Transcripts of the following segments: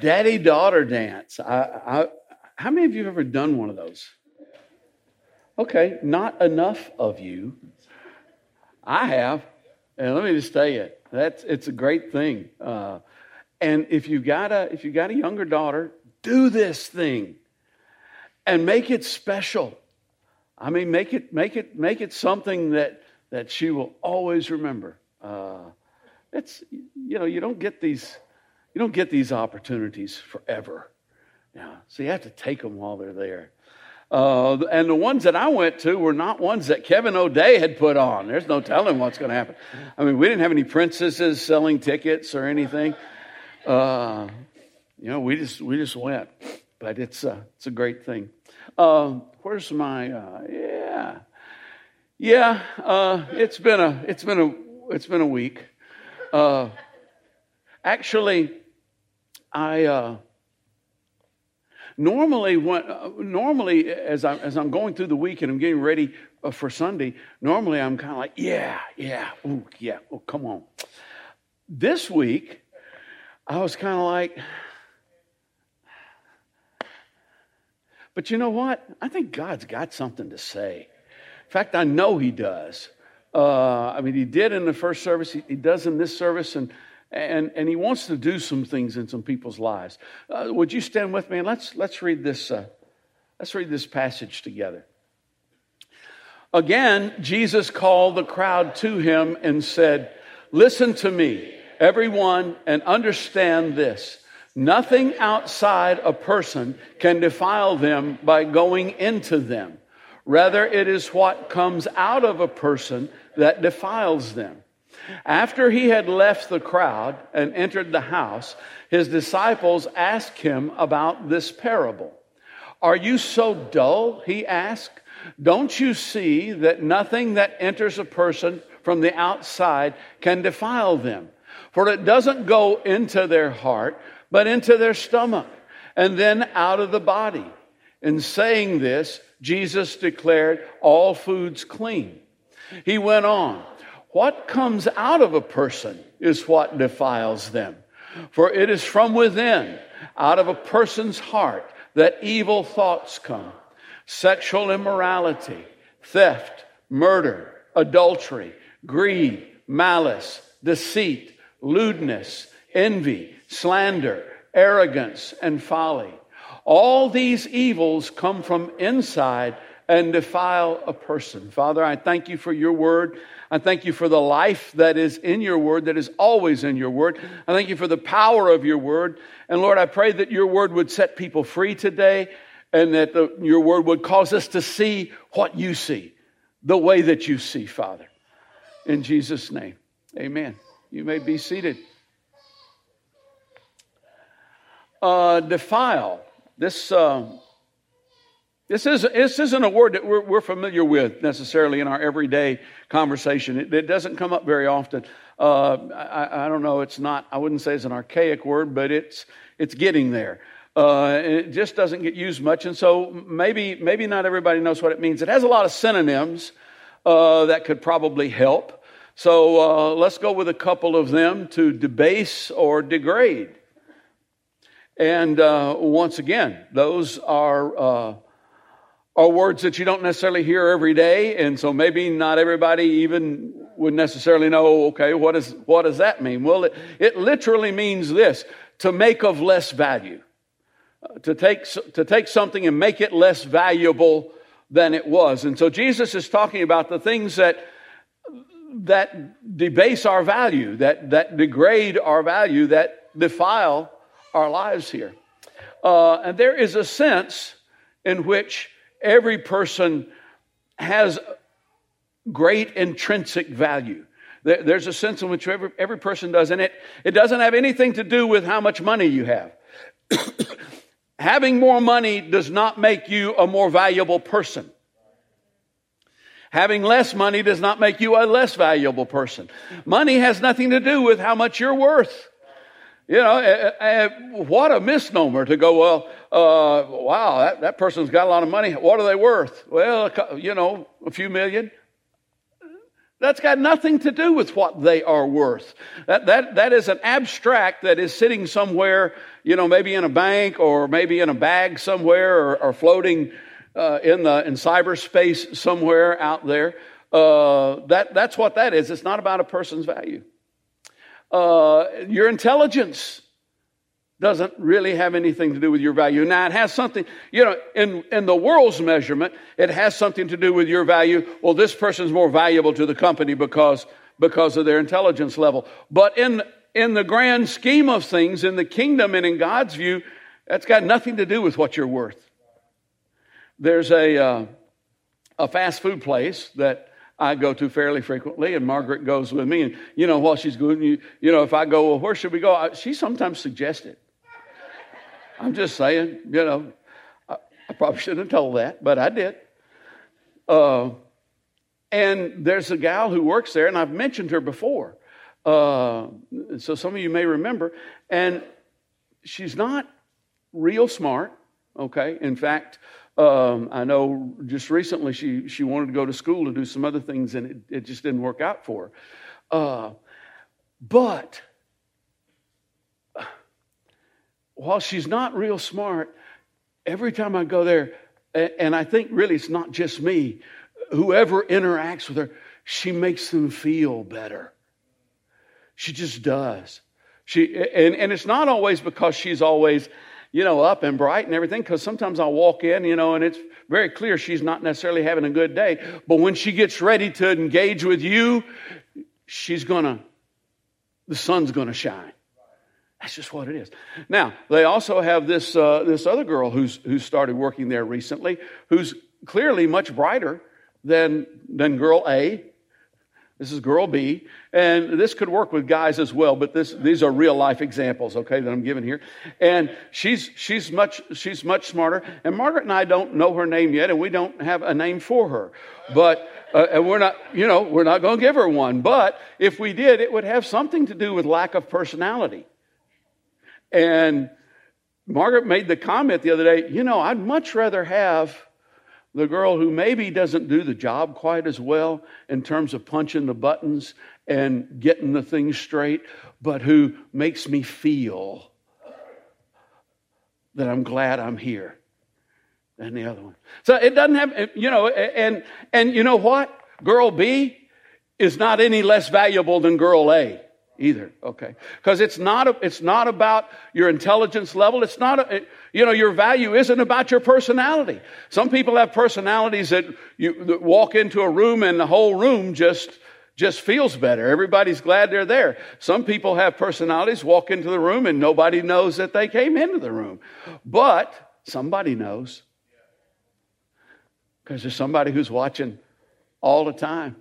Daddy daughter dance. I, I, how many of you have ever done one of those? Okay, not enough of you. I have. And let me just tell you, that's it's a great thing. Uh, and if you got a if you got a younger daughter, do this thing and make it special. I mean, make it make it make it something that that she will always remember. Uh, it's you know you don't get these you don't get these opportunities forever. Yeah, so you have to take them while they're there. Uh, and the ones that I went to were not ones that Kevin O'Day had put on. There's no telling what's going to happen. I mean, we didn't have any princesses selling tickets or anything. Uh, you know, we just we just went, but it's a it's a great thing. Uh, where's my uh, yeah yeah? Uh, it's been a it's been a it's been a week. Uh, actually, I uh, normally when uh, normally as I as I'm going through the week and I'm getting ready uh, for Sunday, normally I'm kind of like, yeah, yeah, ooh, yeah, oh, come on. This week, I was kind of like, but you know what? I think God's got something to say. In fact, I know He does. Uh, I mean, He did in the first service, He, he does in this service, and, and, and He wants to do some things in some people's lives. Uh, would you stand with me and let's, let's, read this, uh, let's read this passage together. Again, Jesus called the crowd to Him and said, Listen to me everyone, and understand this. Nothing outside a person can defile them by going into them. Rather, it is what comes out of a person that defiles them. After he had left the crowd and entered the house, his disciples asked him about this parable. Are you so dull? He asked. Don't you see that nothing that enters a person from the outside can defile them? For it doesn't go into their heart, but into their stomach, and then out of the body. In saying this, Jesus declared all foods clean. He went on, What comes out of a person is what defiles them. For it is from within, out of a person's heart, that evil thoughts come sexual immorality, theft, murder, adultery, greed, malice, deceit lewdness, envy, slander, arrogance, and folly. All these evils come from inside and defile a person. Father, I thank you for your word. I thank you for the life that is in your word, that is always in your word. I thank you for the power of your word. And Lord, I pray that your word would set people free today and that the, your word would cause us to see what you see, the way that you see, Father. In Jesus' name, amen. You may be seated. Uh, defile. This, uh, this, is, this isn't a word that we're, we're, familiar with necessarily in our everyday conversation. It, it doesn't come up very often. Uh, I, I, don't know, it's not, I wouldn't say it's an archaic word, but it's, it's getting there. Uh, it just doesn't get used much, and so maybe, maybe not everybody knows what it means. It has a lot of synonyms uh, that could probably help. So uh, let's go with a couple of them to debase or degrade. And uh, once again, those are, uh, are words that you don't necessarily hear every day. And so maybe not everybody even would necessarily know, okay, what, is, what does that mean? Well, it, it literally means this to make of less value. Uh, to, take, to take something and make it less valuable than it was. And so Jesus is talking about the things that that debase our value, that, that degrade our value, that defile our lives here. Uh, and there is a sense in which every person has great intrinsic value. There's a sense in which every, every person does, and it, it doesn't have anything to do with how much money you have. Having more money does not make you a more valuable person. Having less money does not make you a less valuable person. Money has nothing to do with how much you're worth. You know, uh, uh, what a misnomer to go, well, uh, wow, that, that person's got a lot of money. What are they worth? Well, you know, a few million. That's got nothing to do with what they are worth. That, that, that is an abstract that is sitting somewhere you know, maybe in a bank or maybe in a bag somewhere or, or floating uh, in the in cyberspace somewhere out there. Uh, that that's what that is. It's not about a person's value. Uh, your intelligence doesn't really have anything to do with your value. Now, it has something, you know, in, in the world's measurement, it has something to do with your value. Well, this person's more valuable to the company because, because of their intelligence level. But in, in the grand scheme of things, in the kingdom and in God's view, that's got nothing to do with what you're worth. There's a, uh, a fast food place that I go to fairly frequently, and Margaret goes with me. And you know, while she's going, you, you know, if I go, well, where should we go? I, she sometimes suggests it. I'm just saying, you know, I, I probably shouldn't have told that, but I did. Uh, and there's a gal who works there, and I've mentioned her before. Uh, so some of you may remember. And she's not real smart, okay? In fact, um, I know just recently she, she wanted to go to school to do some other things, and it, it just didn't work out for her. Uh, but while she's not real smart, every time I go there, and I think really it's not just me, whoever interacts with her, she makes them feel better. She just does. She, and, and it's not always because she's always, you know, up and bright and everything, because sometimes I'll walk in, you know, and it's very clear she's not necessarily having a good day. But when she gets ready to engage with you, she's gonna, the sun's gonna shine. That's just what it is. Now, they also have this, uh, this other girl who's, who started working there recently, who's clearly much brighter than, than girl A. This is girl B. And this could work with guys as well, but this, these are real life examples, okay, that I'm giving here. And she's, she's, much, she's much smarter. And Margaret and I don't know her name yet, and we don't have a name for her. But, uh, and we're not, you know, we're not going to give her one. But if we did, it would have something to do with lack of personality. And Margaret made the comment the other day, you know, I'd much rather have the girl who maybe doesn't do the job quite as well in terms of punching the buttons and getting the things straight, but who makes me feel that I'm glad I'm here than the other one. So it doesn't have, you know, and, and you know what? Girl B is not any less valuable than girl A either. Okay. Because it's not, it's not about your intelligence level. It's not, a, you know, your value isn't about your personality. Some people have personalities that you that walk into a room and the whole room just, just feels better. Everybody's glad they're there. Some people have personalities, walk into the room and nobody knows that they came into the room. But somebody knows. Because there's somebody who's watching all the time.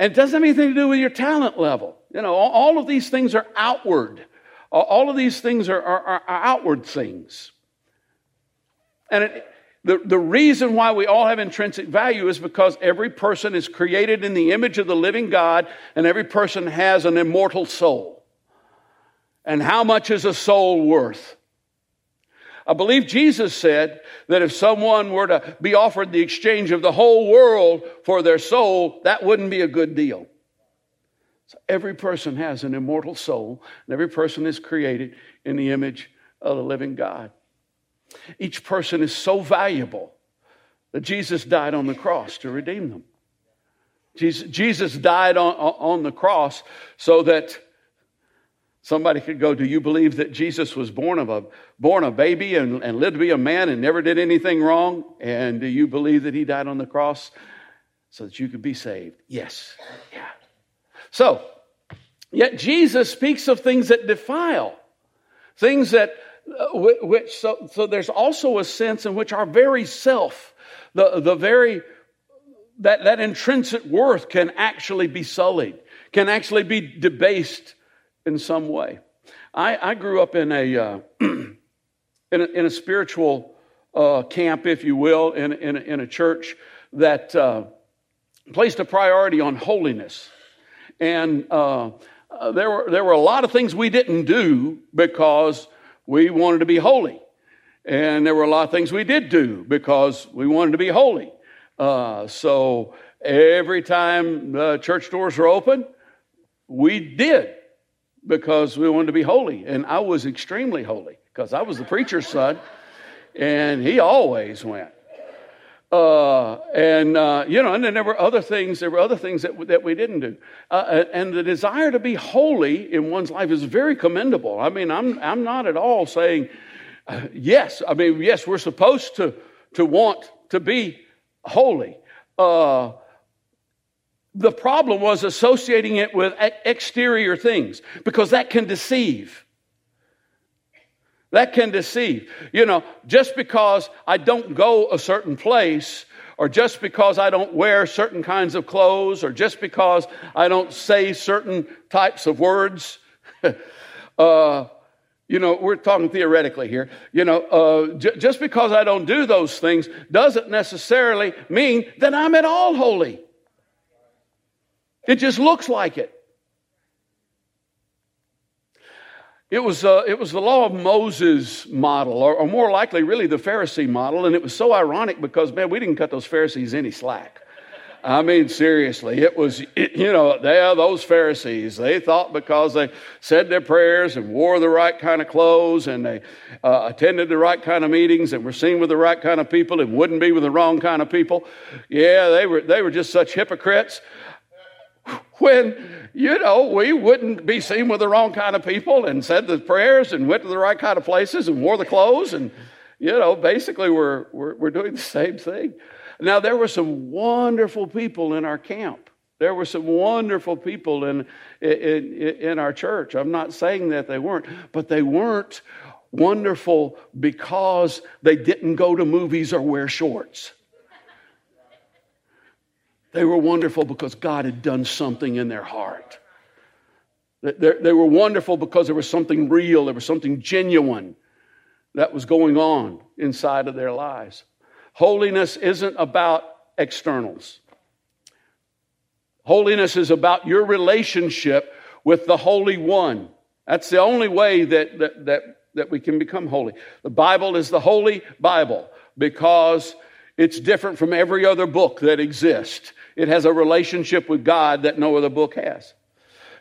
And it doesn't have anything to do with your talent level. You know, all of these things are outward. All of these things are, are, are outward things. And it, the, the reason why we all have intrinsic value is because every person is created in the image of the living God, and every person has an immortal soul. And how much is a soul worth? I believe Jesus said that if someone were to be offered the exchange of the whole world for their soul, that wouldn't be a good deal. So every person has an immortal soul, and every person is created in the image of the living God. Each person is so valuable that Jesus died on the cross to redeem them. Jesus, died on, on the cross so that somebody could go, Do you believe that Jesus was born of a born a baby and, and lived to be a man and never did anything wrong? And do you believe that he died on the cross so that you could be saved? Yes. Yeah. So, yet Jesus speaks of things that defile, things that, uh, which, so, so there's also a sense in which our very self, the, the very, that, that intrinsic worth can actually be sullied, can actually be debased in some way. I, I grew up in a, uh, in a, in a spiritual uh, camp, if you will, in, in, in a church that uh, placed a priority on holiness. And uh, uh, there, were, there were a lot of things we didn't do because we wanted to be holy. And there were a lot of things we did do because we wanted to be holy. Uh, so every time the church doors were open, we did because we wanted to be holy. And I was extremely holy. because I was the preacher's son, and he always went. Uh, and uh, you know, and then there were other things. There were other things that that we didn't do. Uh, and the desire to be holy in one's life is very commendable. I mean, I'm I'm not at all saying uh, yes. I mean, yes, we're supposed to to want to be holy. Uh, the problem was associating it with exterior things because that can deceive. That can deceive. You know, just because I don't go a certain place, or just because I don't wear certain kinds of clothes, or just because I don't say certain types of words, uh, you know, we're talking theoretically here. You know, uh, j- just because I don't do those things doesn't necessarily mean that I'm at all holy. It just looks like it. It was, uh, it was the law of Moses model, or, or, more likely, really, the Pharisee model. And it was so ironic because, man, we didn't cut those Pharisees any slack. I mean, seriously, it was, it, you know, they are those Pharisees. They thought because they said their prayers and wore the right kind of clothes and they uh, attended the right kind of meetings and were seen with the right kind of people and wouldn't be with the wrong kind of people. Yeah, they were, they were just such hypocrites when, you know, we wouldn't be seen with the wrong kind of people and said the prayers and went to the right kind of places and wore the clothes and, you know, basically we're, we're, we're doing the same thing. Now, there were some wonderful people in our camp. There were some wonderful people in, in, in our church. I'm not saying that they weren't, but they weren't wonderful because they didn't go to movies or wear shorts. They were wonderful because God had done something in their heart. They were wonderful because there was something real, there was something genuine that was going on inside of their lives. Holiness isn't about externals. Holiness is about your relationship with the Holy One. That's the only way that, that, that, that we can become holy. The Bible is the Holy Bible because it's different from every other book that exists. It has a relationship with God that no other book has.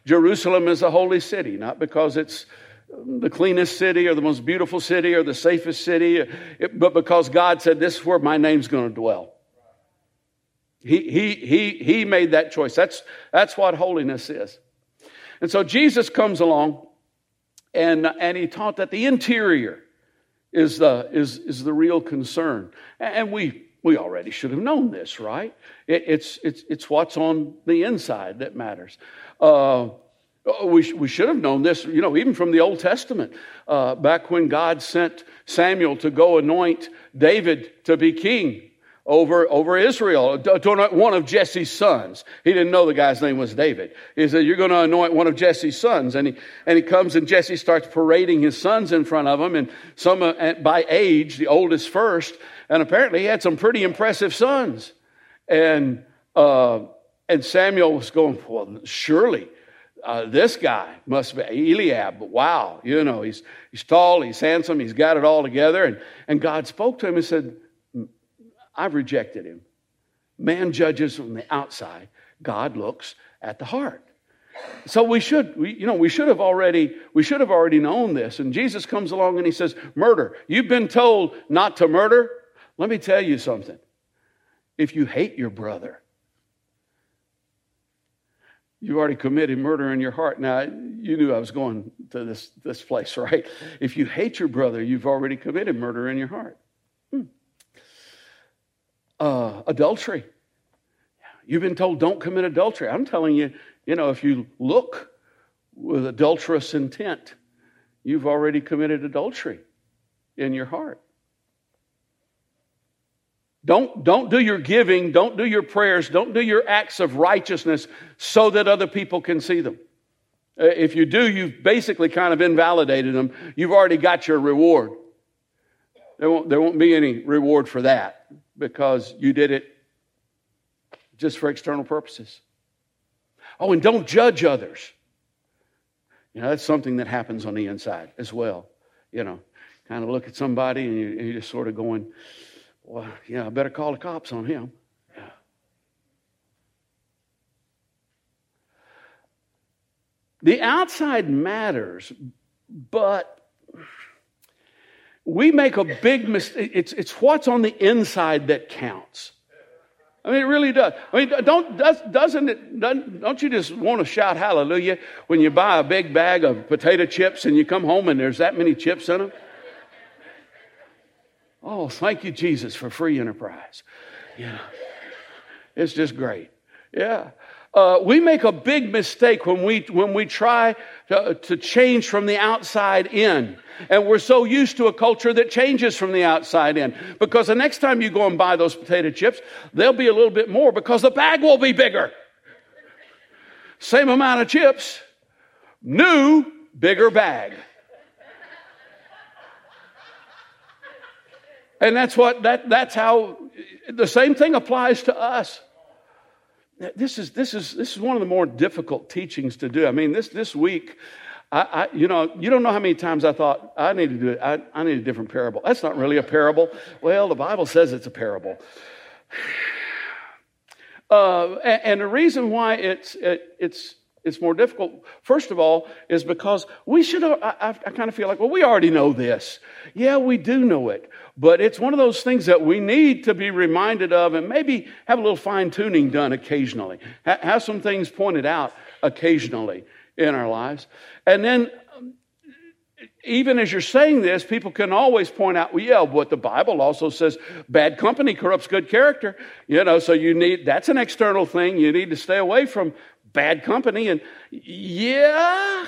Jerusalem is a holy city, not because it's um, the cleanest city or the most beautiful city or the safest city, uh, but because God said, This is where my name's going to dwell. He, he, he, he made that choice. That's, that's what holiness is. And so Jesus comes along and, and he taught that the interior is the, is, is the real concern. And we we already should have known this, right? It, it's, it's, it's what's on the inside that matters. Uh, we, we should have known this, you know, even from the Old Testament. Uh, back when God sent Samuel to go anoint David to be king over, over Israel, to anoint one of Jesse's sons. He didn't know the guy's name was David. He said, You're going to anoint one of Jesse's sons. And he, and he comes and Jesse starts parading his sons in front of him, and some uh, by age, the oldest first. And apparently he had some pretty impressive sons. And, uh, and Samuel was going, well, surely uh, this guy must be Eliab. But wow, you know, he's, he's tall, he's handsome, he's got it all together. And, and God spoke to him and said, I've rejected him. Man judges from the outside, God looks at the heart. So we should, we, you know, we should have already, we should have already known this. And Jesus comes along and he says, "Murder. You've been told not to murder. Let me tell you something. If you hate your brother, you've already committed murder in your heart. Now, you knew I was going to this, this place, right? If you hate your brother, you've already committed murder in your heart. Hmm. Uh, adultery. You've been told don't commit adultery. I'm telling you, you know, if you look with adulterous intent, you've already committed adultery in your heart. Don't, don't do your giving, don't do your prayers, don't do your acts of righteousness so that other people can see them. Uh, if you do, you've basically kind of invalidated them. You've already got your reward. There won't, there won't be any reward for that because you did it just for external purposes. Oh, and don't judge others. You know, that's something that happens on the inside as well. You know, kind of look at somebody and you're just sort of going, well, yeah, I better call the cops on him. Yeah. The outside matters, but we make a big mistake. It's, it's what's on the inside that counts. I mean, it really does. I mean, don't, does, doesn't it, doesn't, don't you just want to shout hallelujah when you buy a big bag of potato chips and you come home and there's that many chips in them? Oh, thank you, Jesus, for free enterprise. Yeah. It's just great. Yeah. Uh, we make a big mistake when we, when we try to, to change from the outside in. And we're so used to a culture that changes from the outside in. Because the next time you go and buy those potato chips, they'll be a little bit more because the bag will be bigger. Same amount of chips, new, bigger bag. And that's what that that's how the same thing applies to us. This is this is this is one of the more difficult teachings to do. I mean, this this week, I, I you know you don't know how many times I thought I need to do it. I, I need a different parable. That's not really a parable. Well, the Bible says it's a parable. Uh, and, and, the reason why it's it, it's it's more difficult, first of all, is because we should, I, I, I kind of feel like, well, we already know this. Yeah, we do know it. But it's one of those things that we need to be reminded of and maybe have a little fine tuning done occasionally. Ha- have some things pointed out occasionally in our lives. And then, even as you're saying this, people can always point out, well, yeah, what the Bible also says, bad company corrupts good character. You know, so you need, that's an external thing. You need to stay away from bad company. And yeah,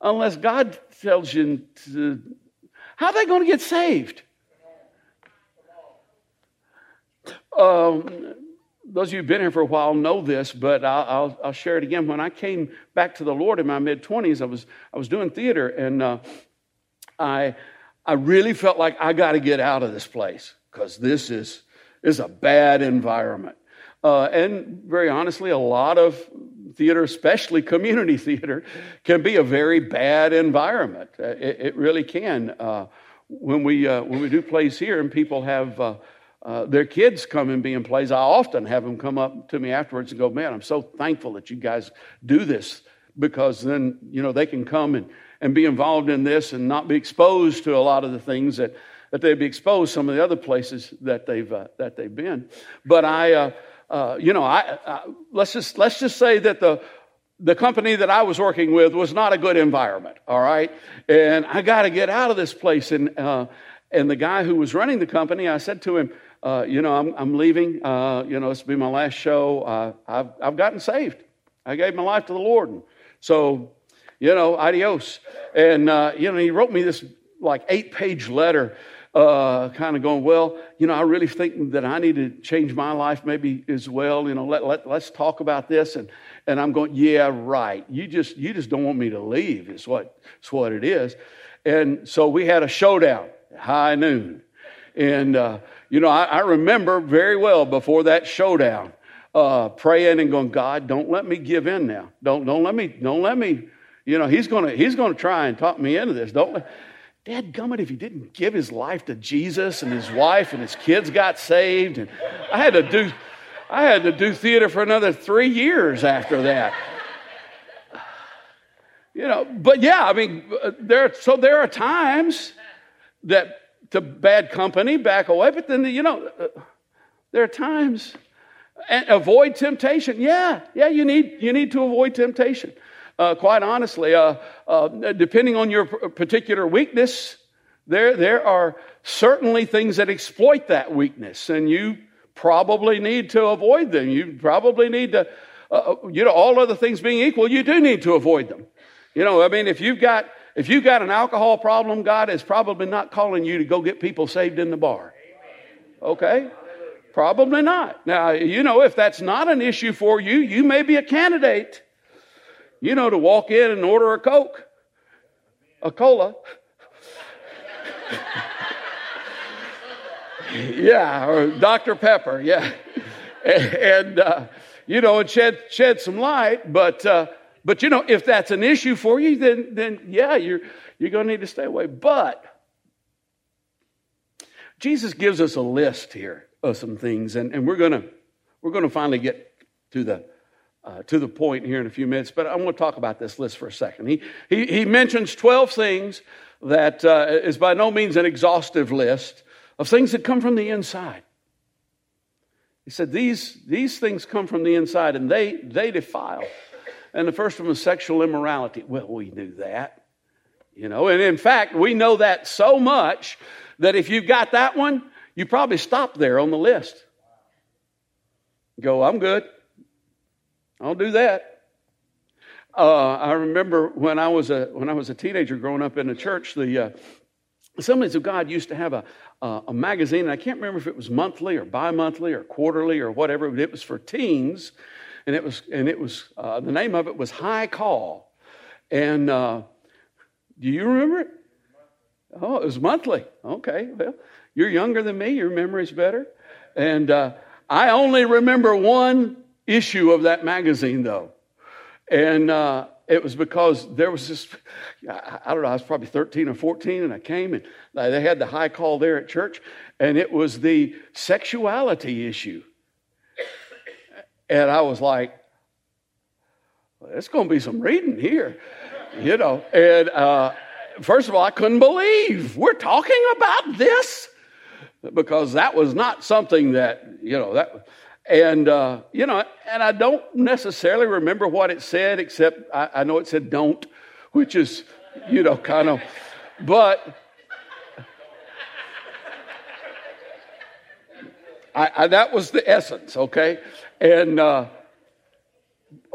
unless God tells you to, how are they going to get saved? Um, those of you who've been here for a while know this, but I'll, I'll, I'll, share it again. When I came back to the Lord in my mid 20s, I was, I was doing theater and uh, I, I really felt like I got to get out of this place because this is, is a bad environment. Uh, and very honestly, a lot of theater, especially community theater, can be a very bad environment. Uh, it, it really can. Uh, when we uh, when we do plays here and people have uh, uh, their kids come and be in plays, I often have them come up to me afterwards and go, "Man, I'm so thankful that you guys do this because then you know they can come and and be involved in this and not be exposed to a lot of the things that." That they'd be exposed to some of the other places that they've that they've been, but I uh, you know, I, I, let's just let's just say that the the company that I was working with was not a good environment. All right, and I got to get out of this place. And uh, and the guy who was running the company, I said to him, uh, you know, I'm I'm leaving. Uh, you know, this will be my last show. Uh, I've I've gotten saved. I gave my life to the Lord, and so you know, adios. And you know, he wrote me this like eight page letter uh, kind of going, well, you know, I really think that I need to change my life maybe as well. You know, let, let, let's talk about this. And, and I'm going, yeah, right. You just, you just don't want me to leave is what, is what it is. And so we had a showdown, high noon. And, uh, you know, I, I, remember very well before that showdown, uh, praying and going, God, don't let me give in now. Don't, don't let me, don't let me, you know, he's going to, he's going to try and talk me into this. Don't let, Dad gummit if he didn't give his life to Jesus and his wife and his kids got saved. And I had to do I had to do theater for another three years after that. You know, but yeah, I mean, uh, there. So there are times that to bad company back away, but then you know, uh, there are times and avoid temptation. Yeah, yeah, you need you need to avoid temptation. Uh, quite honestly, uh, uh, depending on your particular weakness, there, there are certainly things that exploit that weakness, and you probably need to avoid them. You probably need to, uh, uh, you know, all other things being equal, you do need to avoid them. You know, I mean, if you've got if you've got an alcohol problem, God is probably not calling you to go get people saved in the bar. Okay? Probably not. Now, you know, if that's not an issue for you, you may be a candidate you know, to walk in and order a Coke, a cola. yeah, or Dr. Pepper, yeah. and, uh, you know, and shed, shed some light. But, uh, but, you know, if that's an issue for you, then, then yeah, you're, you're going to need to stay away. But Jesus gives us a list here of some things, and, and we're going to we're going to finally get to the uh, to the point here in a few minutes, but I want to talk about this list for a second. He, he, he mentions 12 things that uh, is by no means an exhaustive list of things that come from the inside. He said, these, these things come from the inside and they, they defile. And the first one was sexual immorality. Well, we knew that. You know, and in fact, we know that so much that if you've got that one, you probably stop there on the list. Go, I'm good. I'll do that. Uh, I remember when I was a when I was a teenager growing up in the church, the uh, Assemblies of God used to have a, uh, a magazine, and I can't remember if it was monthly or bi-monthly or quarterly or whatever, but it was for teens, and it was and it was uh, the name of it was High Call, and uh, do you remember it? Oh, it was monthly. Okay, well, you're younger than me. Your memory's better, and uh, I only remember one issue of that magazine though, and uh, it was because there was this, I don't know, I was probably 13 or 14, and I came and they had the high call there at church, and it was the sexuality issue. And I was like, well, it's going to be some reading here, you know. And uh, first of all, I couldn't believe we're talking about this because that was not something that, you know, that and, uh, you know, and I don't necessarily remember what it said, except I, I know it said don't, which is, you know, kind of, but I, I, that was the essence, okay? And, uh,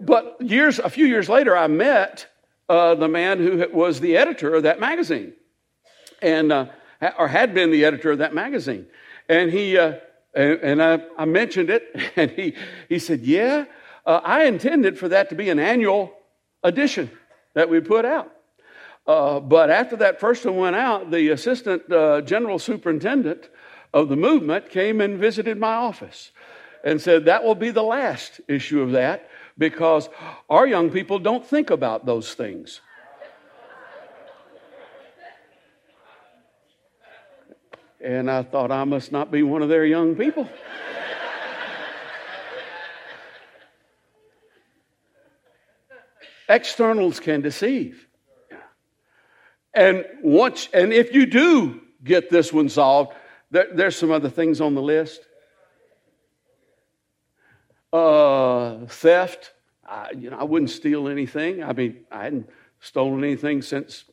but years, a few years later, I met uh, the man who was the editor of that magazine, and uh, or had been the editor of that magazine, and he uh, and, and I, I, mentioned it, and he, he said, Yeah, uh, I intended for that to be an annual edition that we put out. Uh, but after that first one went out, the assistant uh, general superintendent of the movement came and visited my office and said, That will be the last issue of that because our young people don't think about those things. And I thought I must not be one of their young people. Externals can deceive. And once, and if you do get this one solved, there, there's some other things on the list. Uh, theft. I, you know, I wouldn't steal anything. I mean, I hadn't stolen anything since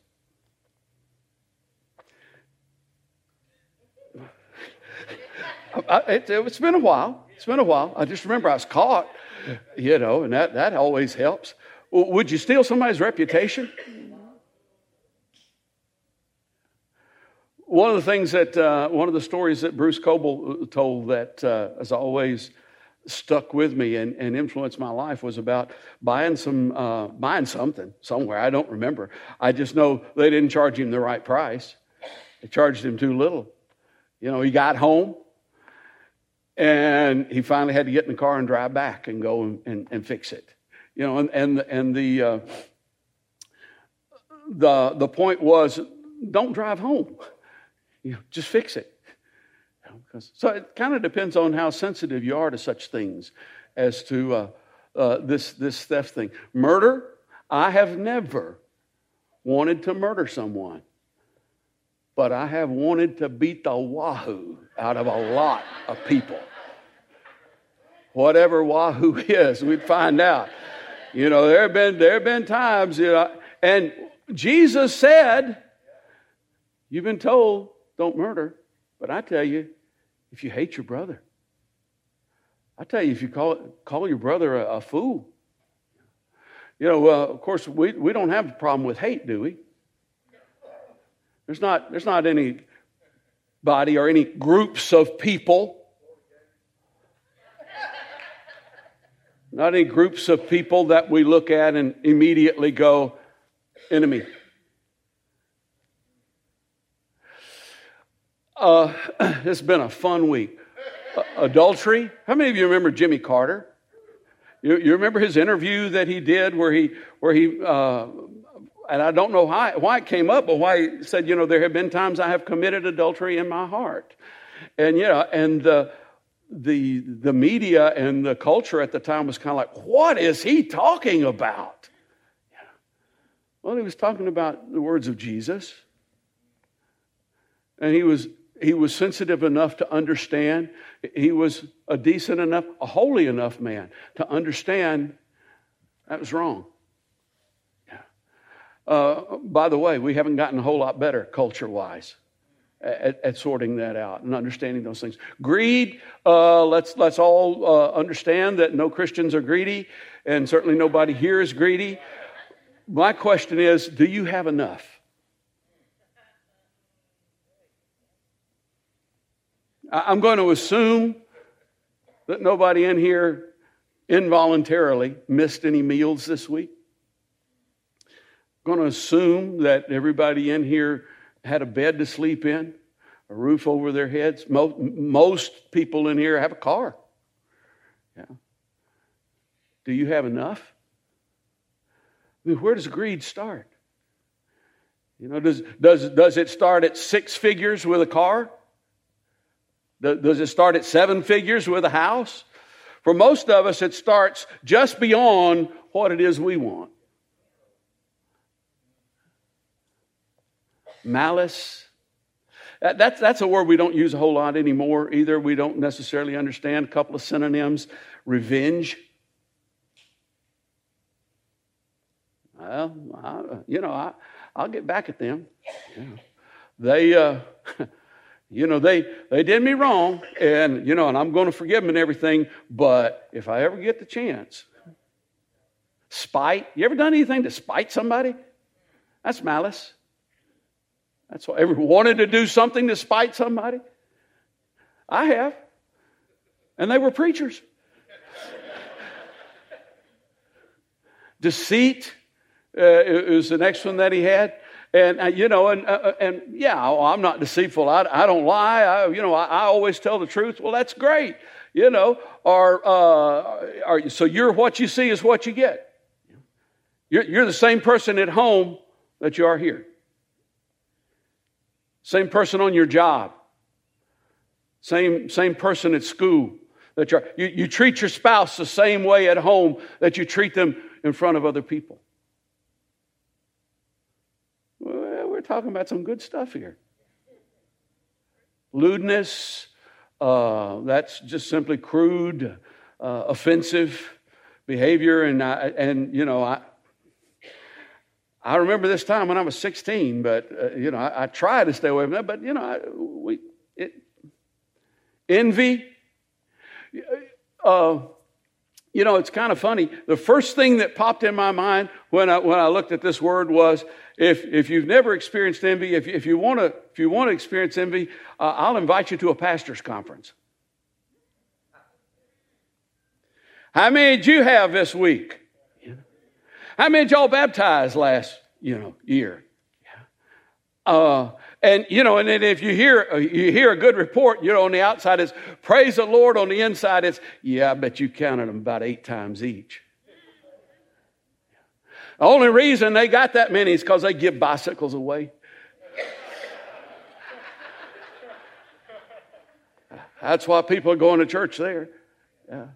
it, has been a while. It's been a while. I just remember I was caught, you know, and that, that always helps. Would you steal somebody's reputation? One of the things that, uh, one of the stories that Bruce Coble told that uh, has always stuck with me and, and, influenced my life was about buying some, uh, buying something somewhere. I don't remember. I just know they didn't charge him the right price. They charged him too little. You know, he got home and he finally had to get in the car and drive back and go and, and, and fix it. You know, and, and, and the, uh, the, the point was don't drive home. You know, just fix it. so it kind of depends on how sensitive you are to such things as to uh, uh, this, this theft thing. Murder, I have never wanted to murder someone, but I have wanted to beat the wahoo out of a lot of people whatever Wahoo is. We'd find out. You know, there have been there have been times, you know, and Jesus said, You've been told, don't murder. But I tell you, if you hate your brother, I tell you, if you call, call your brother a, a fool, you know, uh, of course, we, we don't have a problem with hate, do we? There's not, there's not any body or any groups of people Not any groups of people that we look at and immediately go, enemy. Uh, it's been a fun week. Uh, adultery. How many of you remember Jimmy Carter? You, you remember his interview that he did where he, where he, uh, and I don't know why, why it came up, but why he said, you know, there have been times I have committed adultery in my heart. And, you know, and the, the, the media and the culture at the time was kind of like, what is he talking about? Well, he was talking about the words of Jesus. and he was he was sensitive enough to understand. He was a decent enough, a holy enough man to understand that was wrong. Uh, by the way, we haven't gotten a whole lot better culture wise. At, at, sorting that out and understanding those things. Greed, uh, let's, let's all uh, understand that no Christians are greedy, and certainly nobody here is greedy. My question is do you have enough? I'm going to assume that nobody in here involuntarily missed any meals this week. Going to assume that everybody in here had a bed to sleep in, a roof over their heads. Most, most people in here have a car. Yeah. Do you have enough? I mean, where does greed start? You know, does, does, does it start at six figures with a car? Does it start at seven figures with a house? For most of us, it starts just beyond what it is we want. Malice. That's, that's a word we don't use a whole lot anymore either. We don't necessarily understand a couple of synonyms. Revenge. Well, I, you know, I, I'll get back at them. Yeah. They, uh, you know, they, they did me wrong, and, you know, and I'm going to forgive them and everything, but if I ever get the chance, spite, you ever done anything to spite somebody? That's malice. That's why ever wanted to do something to spite somebody? I have. And they were preachers. Deceit uh, is the next one that he had. And, uh, you know, and, uh, uh and yeah, oh, I'm not deceitful. I, I don't lie. I, you know, I, I, always tell the truth. Well, that's great. You know, or, uh, so you're what you see is what you get. You're, you're the same person at home that you are here. Same person on your job. Same, same person at school. That you, you treat your spouse the same way at home that you treat them in front of other people. we're talking about some good stuff here. Lewdness, uh, that's just simply crude, uh, offensive behavior. And, I, and you know, I, I remember this time when I was 16, but, uh, you know, I, I try to stay away from that. But, you know, I, we, it, envy. Uh, you know, it's kind of funny. The first thing that popped in my mind when I, when I looked at this word was if, if you've never experienced envy, if, if, you, want to, if you want to experience envy, uh, I'll invite you to a pastor's conference. How many did you have this week? How many y'all baptize last you know, year? Uh, and you know, and then if you hear uh, you hear a good report, you know, on the outside it's praise the Lord. On the inside it's yeah, I bet you counted them about eight times each. The only reason they got that many is because they give bicycles away. That's why people are going to church there. Yeah.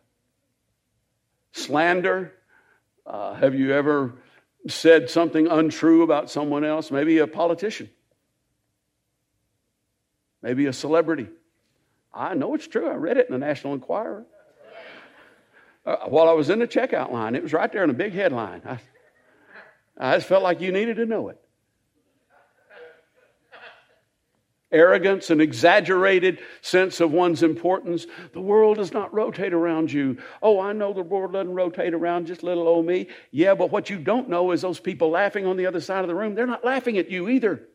Slander. Uh, have you ever said something untrue about someone else? Maybe a politician. Maybe a celebrity. I know it's true. I read it in the National Enquirer. Uh, while I was in the checkout line, it was right there in a big headline. I, I just felt like you needed to know it. Arrogance, an exaggerated sense of one's importance. The world does not rotate around you. Oh, I know the world doesn't rotate around just little old me. Yeah, but what you don't know is those people laughing on the other side of the room, they're not laughing at you either.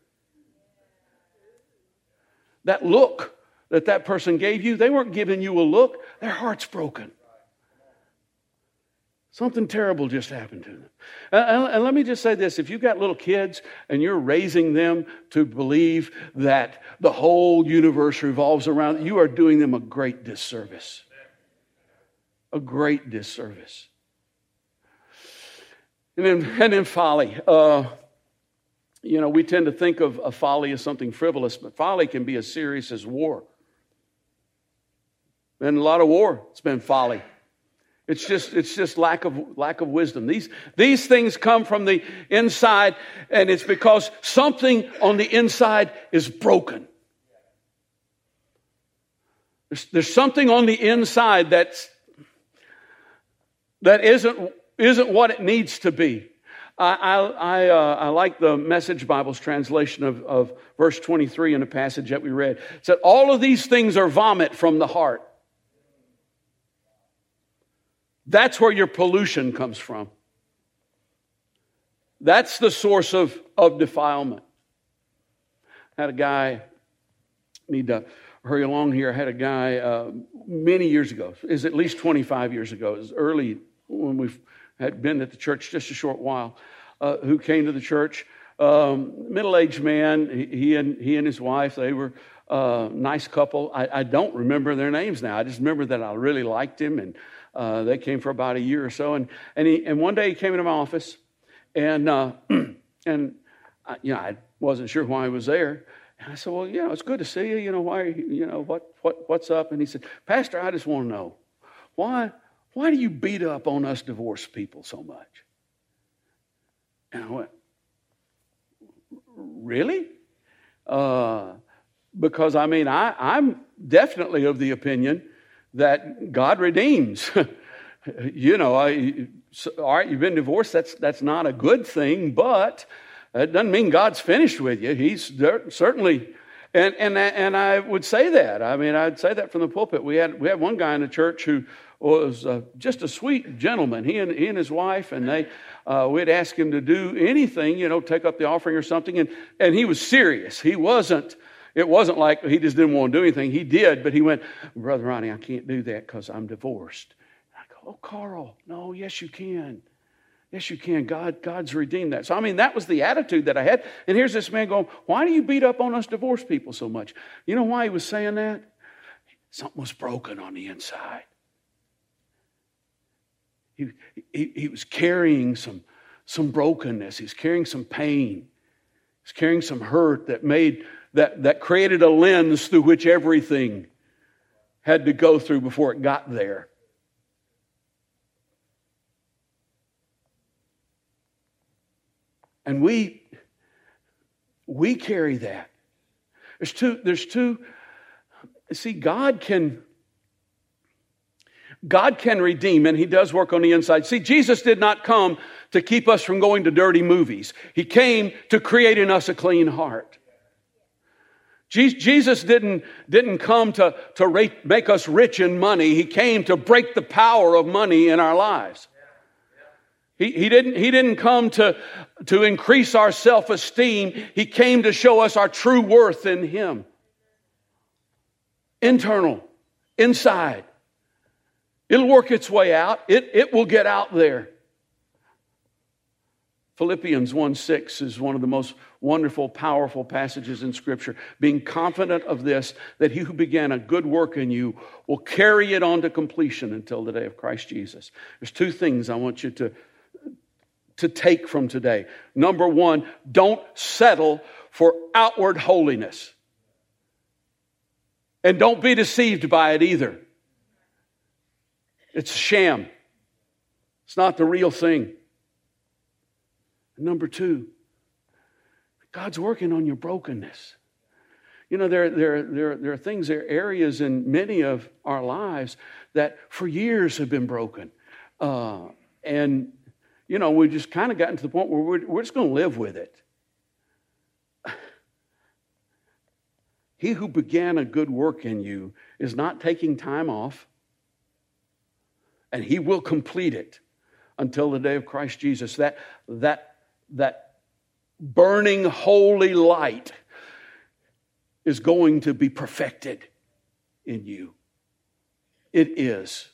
That look that that person gave you, they weren't giving you a look, their heart's broken. Something terrible just happened to them. And, let me just say this if you've got little kids and you're raising them to believe that the whole universe revolves around, you are doing them a great disservice. A great disservice. And then, and then folly. Uh, you know, we tend to think of a folly as something frivolous, but folly can be as serious as war. Been a lot of war, it's been folly. It's just, it's just lack of, lack of wisdom. These, these things come from the inside, and it's because something on the inside is broken. There's, there's something on the inside that's, that isn't, isn't what it needs to be. I, I, uh, I, like the Message Bible's translation of, of verse 23 in a passage that we read. It said, All of these things are vomit from the heart. That's where your pollution comes from. That's the source of, of defilement. I had a guy, need to hurry along here. I had a guy uh, many years ago, is at least 25 years ago, it was early when we had been at the church just a short while, uh, who came to the church. Um, middle-aged man, he, he, and he and his wife, they were a uh, nice couple. I, I, don't remember their names now. I just remember that I really liked him, and uh, they came for about a year or so. And and he and one day he came into my office, and uh, and I, you know I wasn't sure why he was there. And I said, well, you know, it's good to see you. You know, why? You know, what what what's up? And he said, Pastor, I just want to know why why do you beat up on us divorced people so much? And I went, really? Uh, because I mean, I, I'm definitely of the opinion that God redeems. you know, I, so, all right, you've been divorced. That's that's not a good thing, but it doesn't mean God's finished with you. He's certainly, and and and I would say that. I mean, I'd say that from the pulpit. We had we had one guy in the church who was uh, just a sweet gentleman. He and he and his wife, and they. Uh, we'd ask him to do anything, you know, take up the offering or something, and, and he was serious. He wasn't, it wasn't like he just didn't want to do anything. He did, but he went, Brother Ronnie, I can't do that because I'm divorced. I go, Oh, Carl, no, yes, you can. Yes, you can. God, God's redeemed that. So, I mean, that was the attitude that I had. And here's this man going, Why do you beat up on us divorced people so much? You know why he was saying that? Something was broken on the inside. He, he, he was carrying some, some brokenness, he's carrying some pain, he's carrying some hurt that made that, that created a lens through which everything had to go through before it got there. And we we carry that. There's two, there's two, see, God can God can redeem, and He does work on the inside. See, Jesus did not come to keep us from going to dirty movies. He came to create in us a clean heart. Jesus didn't, didn't come to, to rate, make us rich in money. He came to break the power of money in our lives. He, he, didn't, he didn't come to, to increase our self esteem. He came to show us our true worth in Him. Internal, inside. It'll work its way out, it, it will get out there. Philippians 1 6 is one of the most wonderful, powerful passages in Scripture. Being confident of this, that he who began a good work in you will carry it on to completion until the day of Christ Jesus. There's two things I want you to, to take from today. Number one, don't settle for outward holiness. And don't be deceived by it either. It's a sham, it's not the real thing. Number two, God's working on your brokenness. You know, there, there, there, there are things, there are areas in many of our lives that for years have been broken. Uh, and, you know, we've just kind of gotten to the point where we're, we're just going to live with it. He who began a good work in you is not taking time off, and he will complete it until the day of Christ Jesus. That, that that burning holy light is going to be perfected in you. It is.